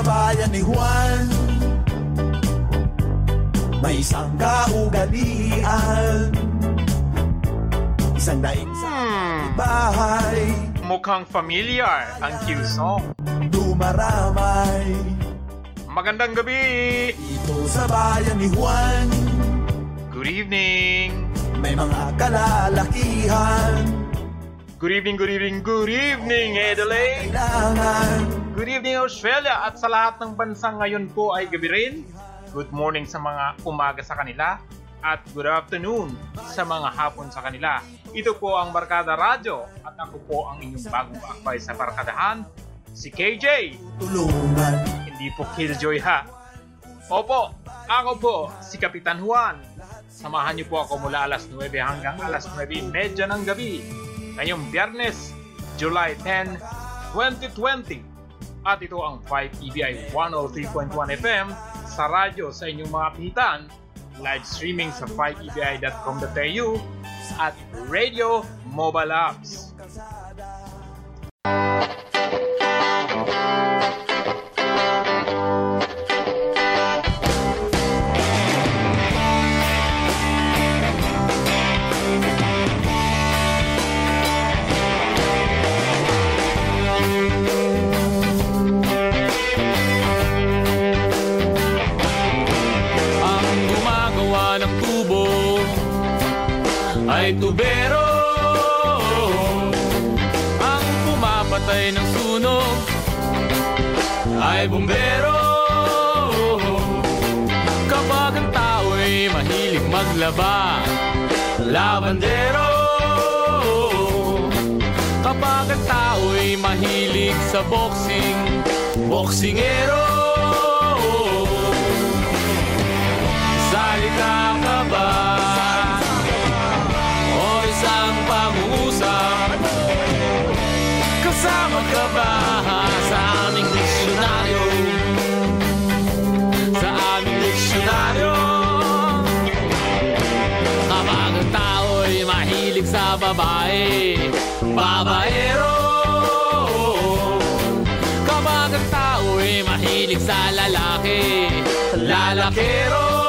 sa bayan ni Juan May isang kaugalian Isang daing sa Hmm, bahay mukhang familiar ang cue song. Dumaramay Magandang gabi! Dito sa bayan ni Juan Good evening! May mga kalalakihan Good evening, good evening, good evening, Adelaide! Kailangan Good evening, Australia! At sa lahat ng bansa ngayon po ay gabi rin. Good morning sa mga umaga sa kanila. At good afternoon sa mga hapon sa kanila. Ito po ang Barkada Radio at ako po ang inyong bagong akbay sa Barkadahan, si KJ. tulungan Hindi po Killjoy ha. Opo, ako po, si Kapitan Juan. Samahan niyo po ako mula alas 9 hanggang alas 9.30 ng gabi. Ngayong biyernes, July 10, 2020. At ito ang 5EBI 103.1 FM sa radyo sa inyong mga pihitan, live streaming sa 5EBI.com.au at radio mobile apps. Ay tubero. Ang pumapatay ng sunog ay bumbero. Kapag ang tao'y mahilig maglaba Lavandero Kapag ang tao'y mahilig sa boxing Boxingero Ba sa aming diksyonaryo? Sa aming diksyonaryo. Kapag ang tao'y mahilig sa babae Babaero. Kapag ang tao'y mahilig sa lalaki Lalakero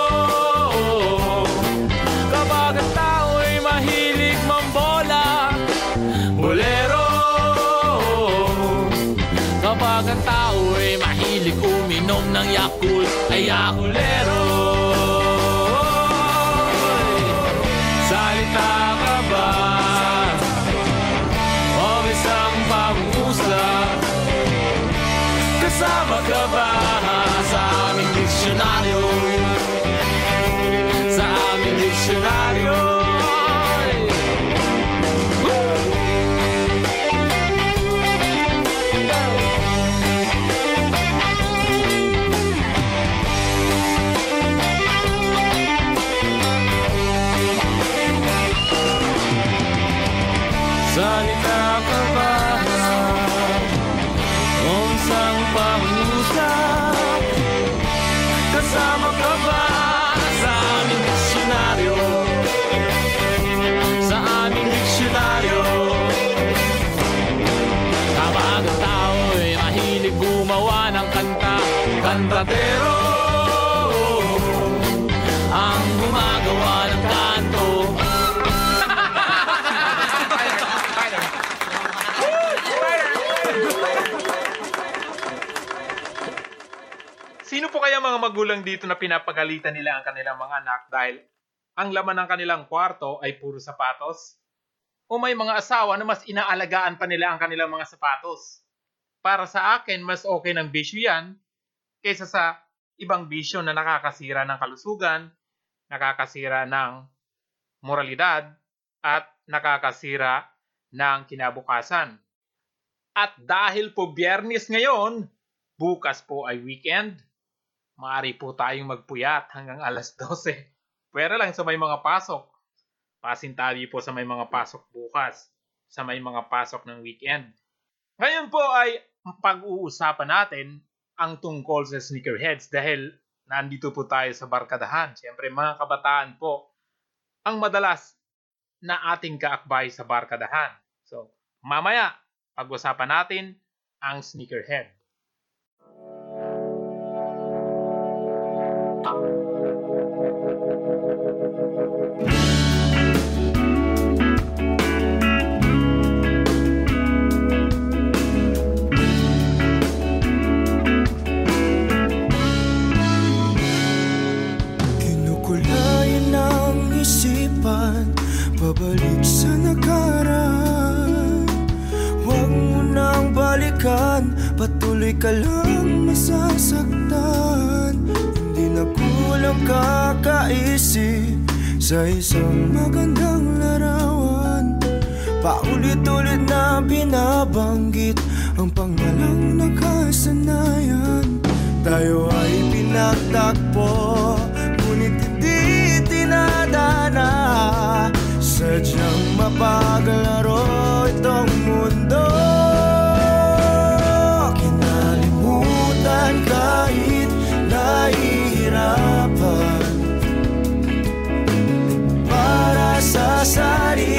Kapag ang tao'y mahilig uminom ng Yakult Ay Yakulero Kantatero Ang gumagawa ng kanto Sino po kaya mga magulang dito na pinapagalitan nila ang kanilang mga anak dahil ang laman ng kanilang kwarto ay puro sapatos? O may mga asawa na mas inaalagaan pa nila ang kanilang mga sapatos? Para sa akin, mas okay ng bisyo yan kaysa sa ibang bisyo na nakakasira ng kalusugan, nakakasira ng moralidad, at nakakasira ng kinabukasan. At dahil po biyernes ngayon, bukas po ay weekend, maaari po tayong magpuyat hanggang alas 12. Pwera lang sa may mga pasok. Pasintabi po sa may mga pasok bukas, sa may mga pasok ng weekend. Ngayon po ay pag-uusapan natin ang tungkol sa sneakerheads dahil nandito po tayo sa barkadahan. Siyempre mga kabataan po ang madalas na ating kaakbay sa barkadahan. So, mamaya, pag-usapan natin ang sneakerhead. Patuloy ka lang masasaktan. Hindi na kulang kakaisip Sa isang magandang larawan. Paulit-ulit na binabanggit Ang pangalang nakasanayan. Tayo ay pinagtakpo Ngunit hindi tinadana Sadyang mapaglaro itong mundo. passarinho.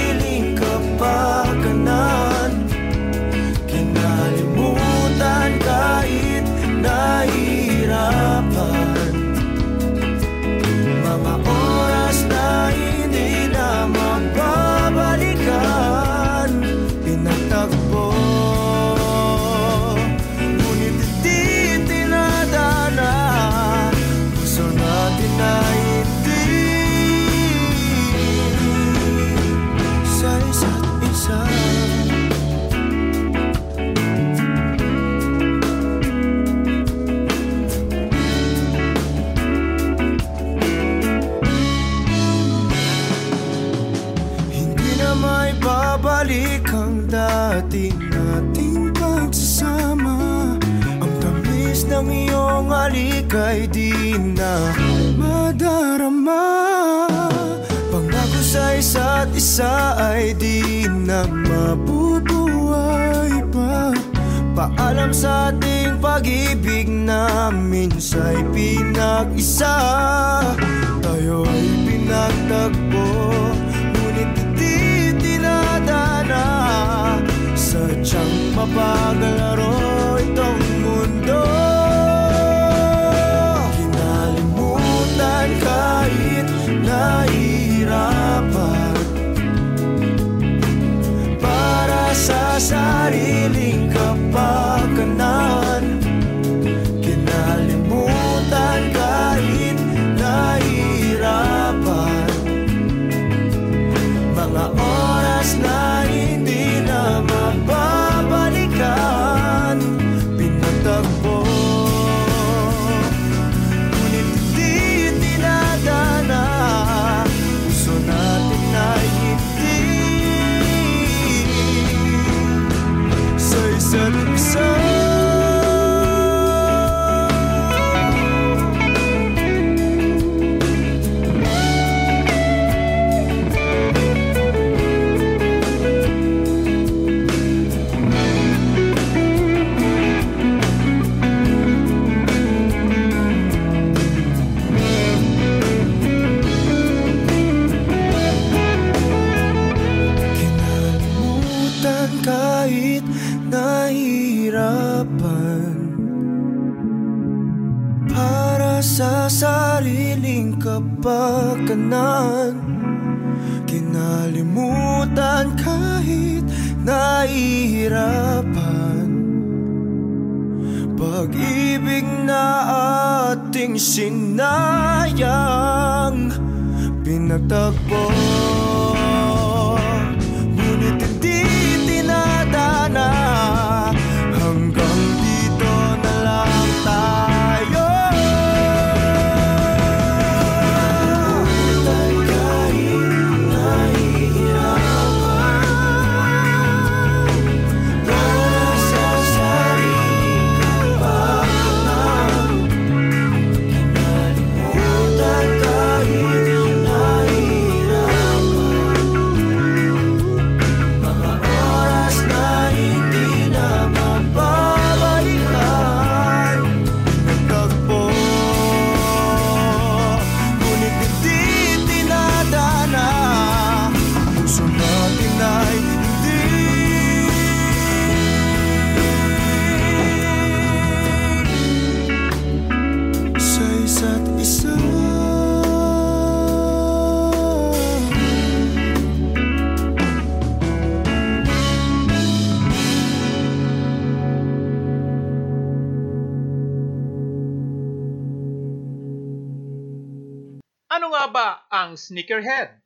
ba ang sneakerhead?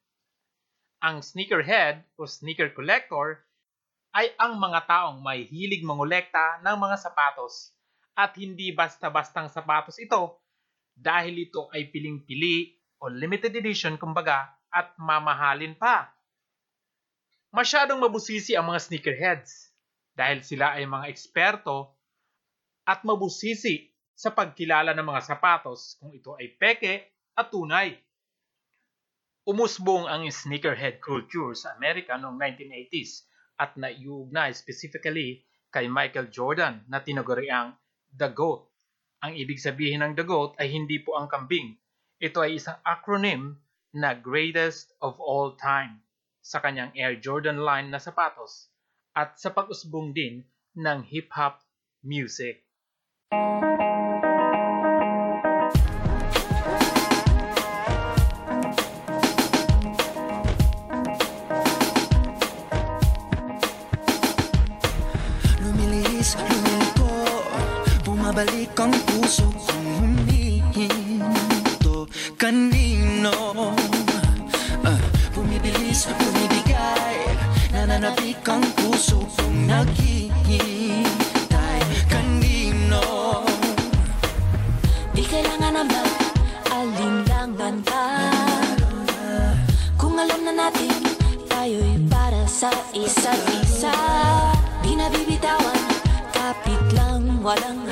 Ang sneakerhead o sneaker collector ay ang mga taong may hilig mangolekta ng mga sapatos at hindi basta-bastang sapatos ito dahil ito ay piling-pili o limited edition kumbaga at mamahalin pa. Masyadong mabusisi ang mga sneakerheads dahil sila ay mga eksperto at mabusisi sa pagkilala ng mga sapatos kung ito ay peke at tunay. Umusbong ang sneakerhead culture sa Amerika noong 1980s at naiugnay specifically kay Michael Jordan na tinaguriang The GOAT. Ang ibig sabihin ng The GOAT ay hindi po ang kambing. Ito ay isang acronym na Greatest of All Time sa kanyang Air Jordan line na sapatos at sa pag-usbong din ng hip-hop music. Lumilis, Bumabalik ang puso kong humihinto. Kanino? Ah, Bumibilis, bumibigay. Nananabik ang puso kong naghihintay. Kanino? Di kailangan na mag-alinlangan pa Kung alam na natin Tayo'y para sa isa't isa. Di na bibitawan Kapit lang, walang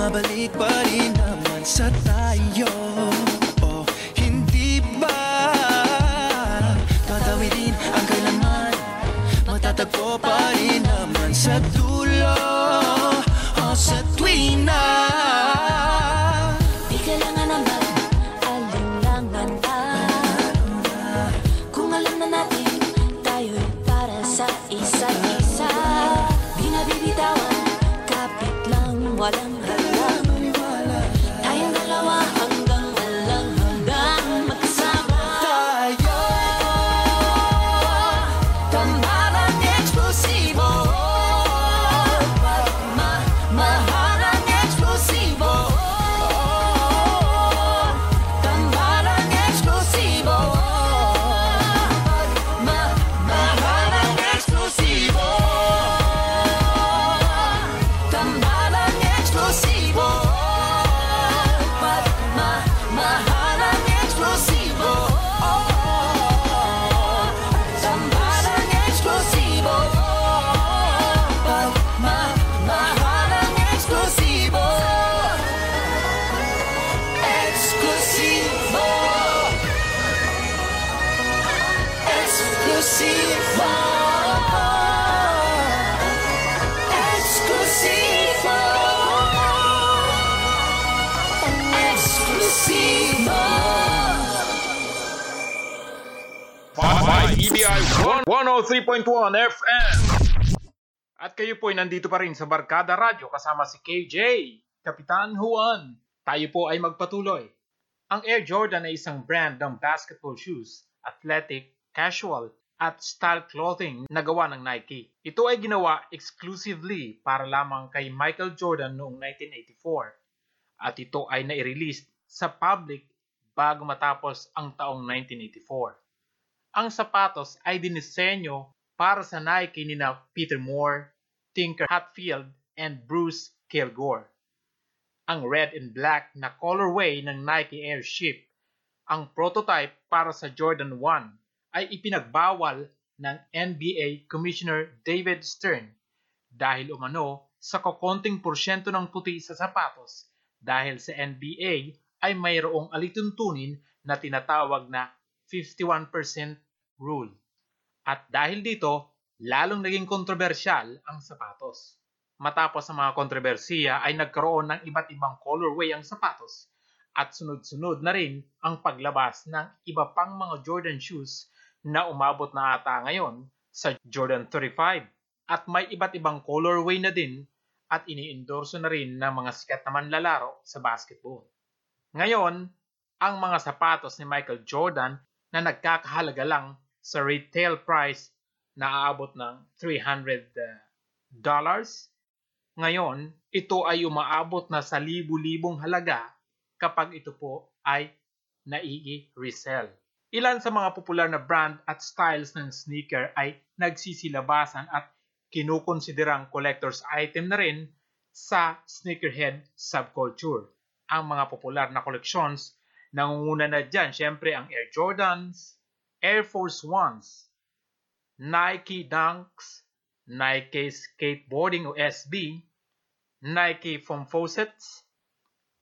Bumabalik pa rin naman sa tayo 103.1 FM. At kayo po ay nandito pa rin sa Barkada Radio kasama si KJ, Kapitan Juan. Tayo po ay magpatuloy. Ang Air Jordan ay isang brand ng basketball shoes, athletic, casual, at style clothing na gawa ng Nike. Ito ay ginawa exclusively para lamang kay Michael Jordan noong 1984 at ito ay nai-release sa public bago matapos ang taong 1984 ang sapatos ay dinisenyo para sa Nike ni na Peter Moore, Tinker Hatfield, and Bruce Kilgore. Ang red and black na colorway ng Nike Airship, ang prototype para sa Jordan 1, ay ipinagbawal ng NBA Commissioner David Stern dahil umano sa kokonting porsyento ng puti sa sapatos dahil sa NBA ay mayroong alituntunin na tinatawag na 51% rule. At dahil dito, lalong naging kontrobersyal ang sapatos. Matapos ang mga kontrobersiya ay nagkaroon ng iba't ibang colorway ang sapatos at sunod-sunod na rin ang paglabas ng iba pang mga Jordan shoes na umabot na ata ngayon sa Jordan 35 at may iba't ibang colorway na din at iniendorso na rin ng mga sikat na manlalaro sa basketball. Ngayon, ang mga sapatos ni Michael Jordan na nagkakahalaga lang sa retail price na aabot ng 300 dollars. Ngayon, ito ay umaabot na sa libu-libong halaga kapag ito po ay nai-resell. Ilan sa mga popular na brand at styles ng sneaker ay nagsisilabasan at kinukonsiderang collector's item na rin sa sneakerhead subculture. Ang mga popular na collections, nangunguna na dyan syempre ang Air Jordans, Air Force Ones, Nike Dunks, Nike Skateboarding o SB, Nike Foam Faucets,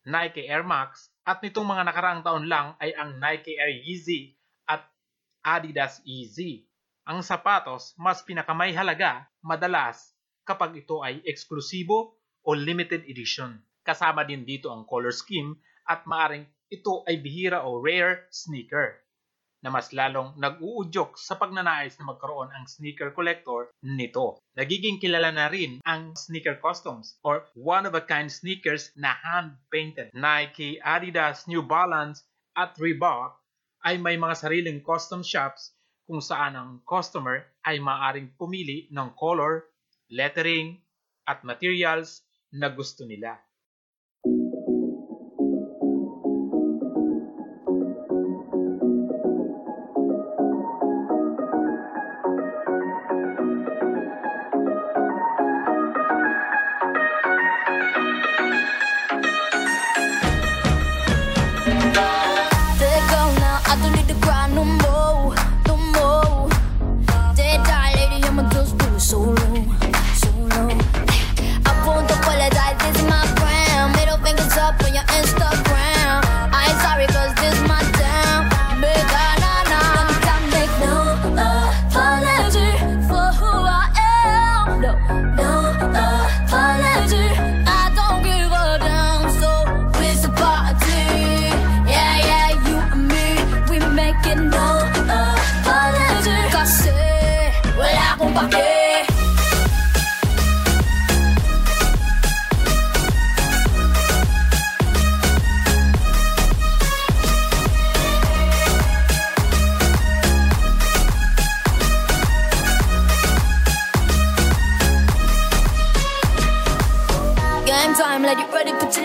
Nike Air Max, at nitong mga nakaraang taon lang ay ang Nike Air Yeezy at Adidas Yeezy. Ang sapatos mas pinakamay halaga madalas kapag ito ay eksklusibo o limited edition. Kasama din dito ang color scheme at maaring ito ay bihira o rare sneaker na mas lalong nag-uudyok sa pagnanais na magkaroon ang sneaker collector nito. Nagiging kilala na rin ang sneaker customs or one-of-a-kind sneakers na hand-painted. Nike, Adidas, New Balance at Reebok ay may mga sariling custom shops kung saan ang customer ay maaring pumili ng color, lettering, at materials na gusto nila.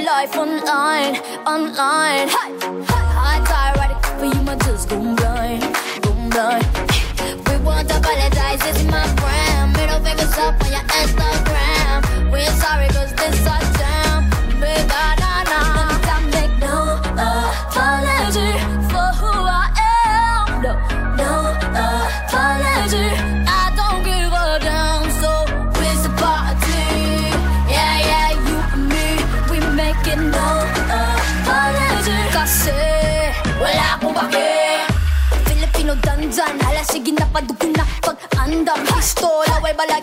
live online, online. Hey! padugin na pag-andam Pistola, way balag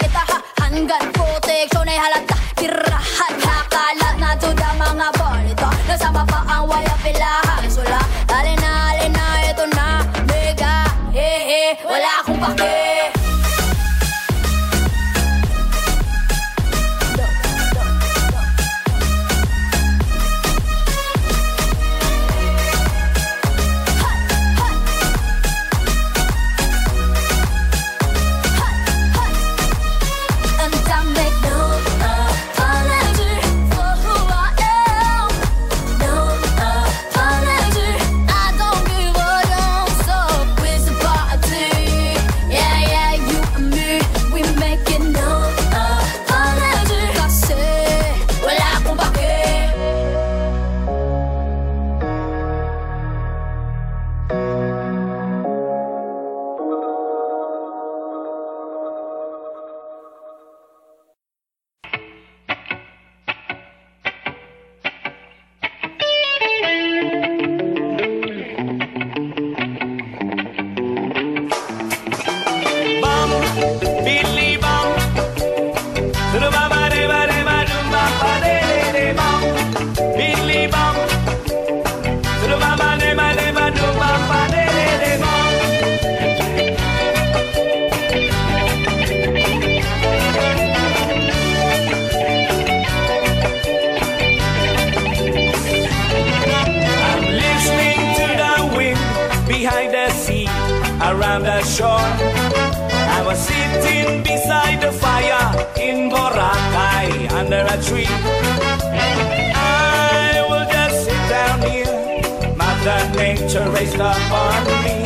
Raised up on me.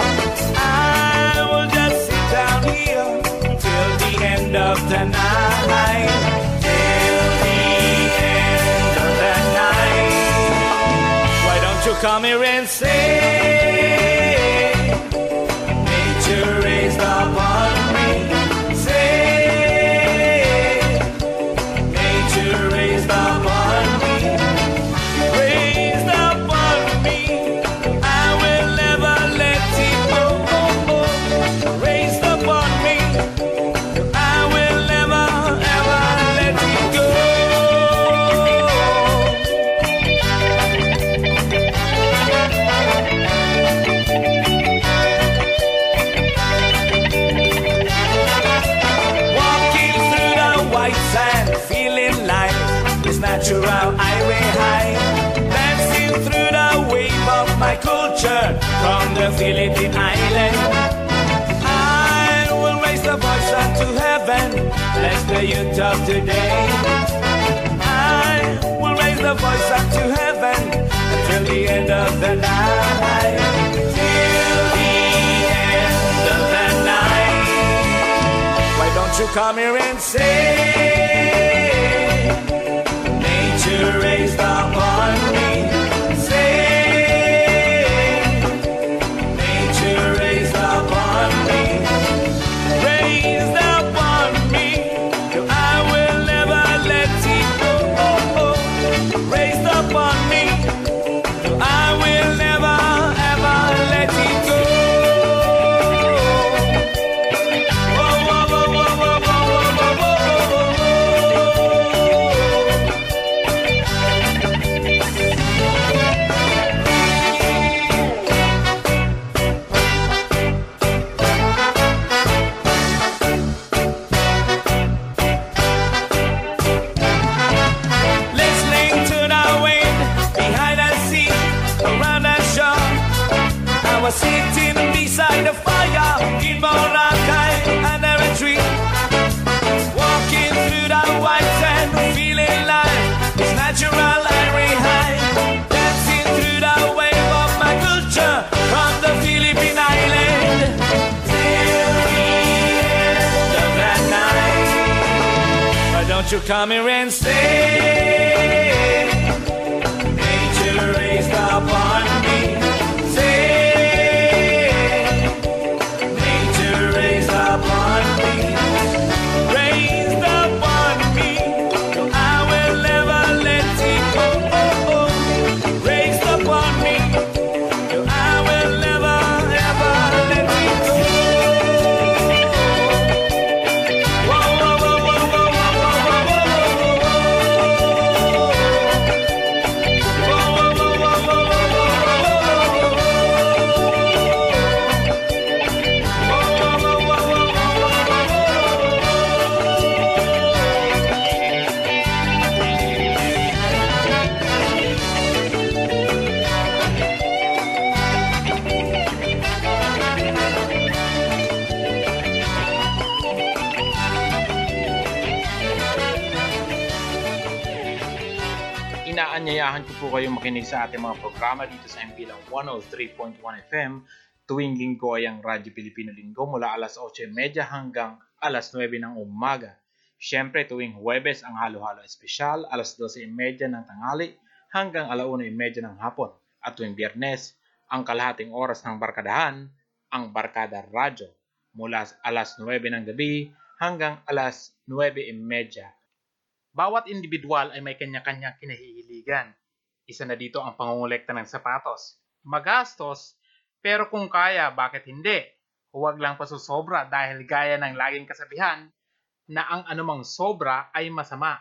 I will just sit down here till the end of the night. Till the end of the night. Why don't you come here and say, Nature on me. Natural highway high. Dancing through the wave of my culture from the Philippine island. I will raise the voice up to heaven, bless the youth of today. I will raise the voice up to heaven until the end of the night. Till the end of the night. Why don't you come here and say po kayong makinig sa ating mga programa dito sa MPlang 103.1 FM tuwing linggo ay ang Radyo Pilipino Linggo mula alas 8.30 hanggang alas 9 ng umaga. Siyempre tuwing Huwebes ang halo-halo espesyal alas 12.30 ng tanghali hanggang alauna.30 ng hapon. At tuwing Biyernes, ang kalahating oras ng barkadahan, ang Barkada Radyo mula alas 9 ng gabi hanggang alas 9.30 bawat individual ay may kanya-kanyang kinahihiligan. Isa na dito ang pangungulekta ng sapatos. Magastos, pero kung kaya, bakit hindi? Huwag lang pasusobra dahil gaya ng laging kasabihan na ang anumang sobra ay masama.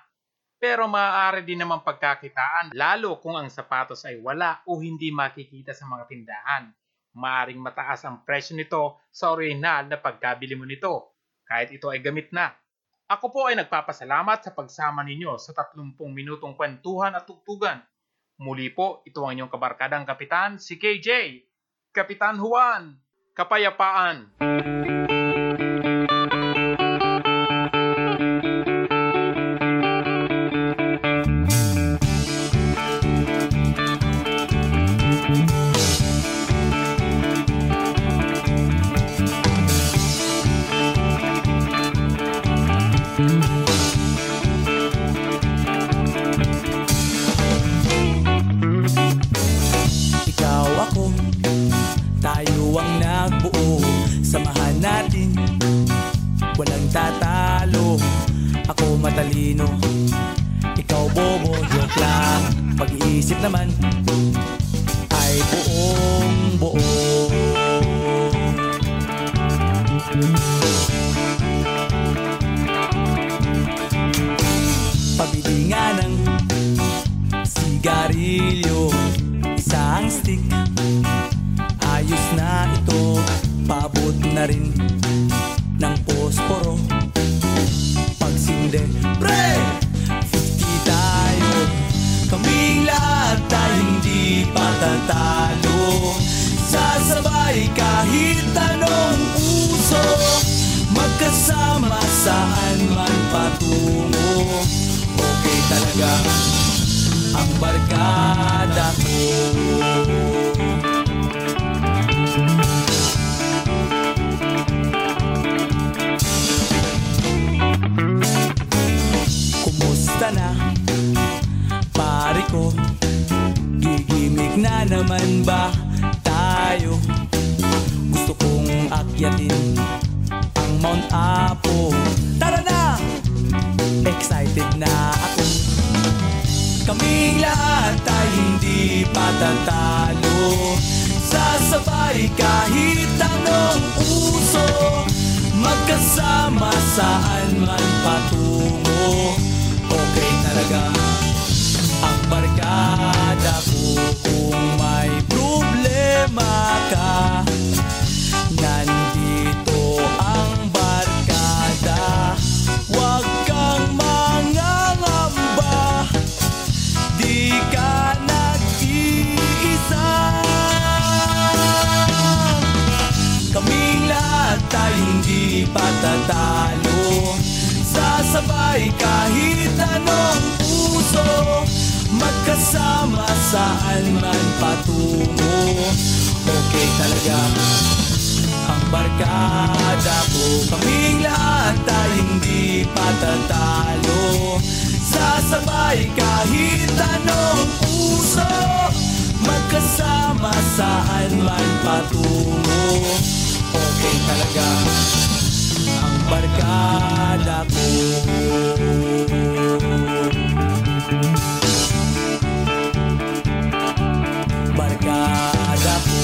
Pero maaari din naman pagkakitaan lalo kung ang sapatos ay wala o hindi makikita sa mga tindahan. Maaring mataas ang presyo nito sa orihinal na pagkabili mo nito, kahit ito ay gamit na. Ako po ay nagpapasalamat sa pagsama ninyo sa 30 minutong kwentuhan at tugtugan. Muli po, ito ang inyong kabarkadang kapitan, si KJ. Kapitan Juan, Kapayapaan. Matalino, ikaw bobo Joke lang, pag-iisip naman Ay buong buo. Pabili nga ng sigarilyo. Isang stick. Ayos na ito. Pabot na rin na naman ba tayo? Gusto kong akyatin ang Mount Apo. Tara na! Excited na ako. Kaming lahat ay hindi patatalo Sasabay kahit anong uso. Magkasama saan man patungo. Okay talaga Sasabay kahit anong puso Magkasama saan man patungo. Okay talaga ang barkada ko Kaming lahat ay hindi patatalo. Sasabay kahit anong puso Magkasama saan man patungo. Okay talaga barkada ko Barkada ko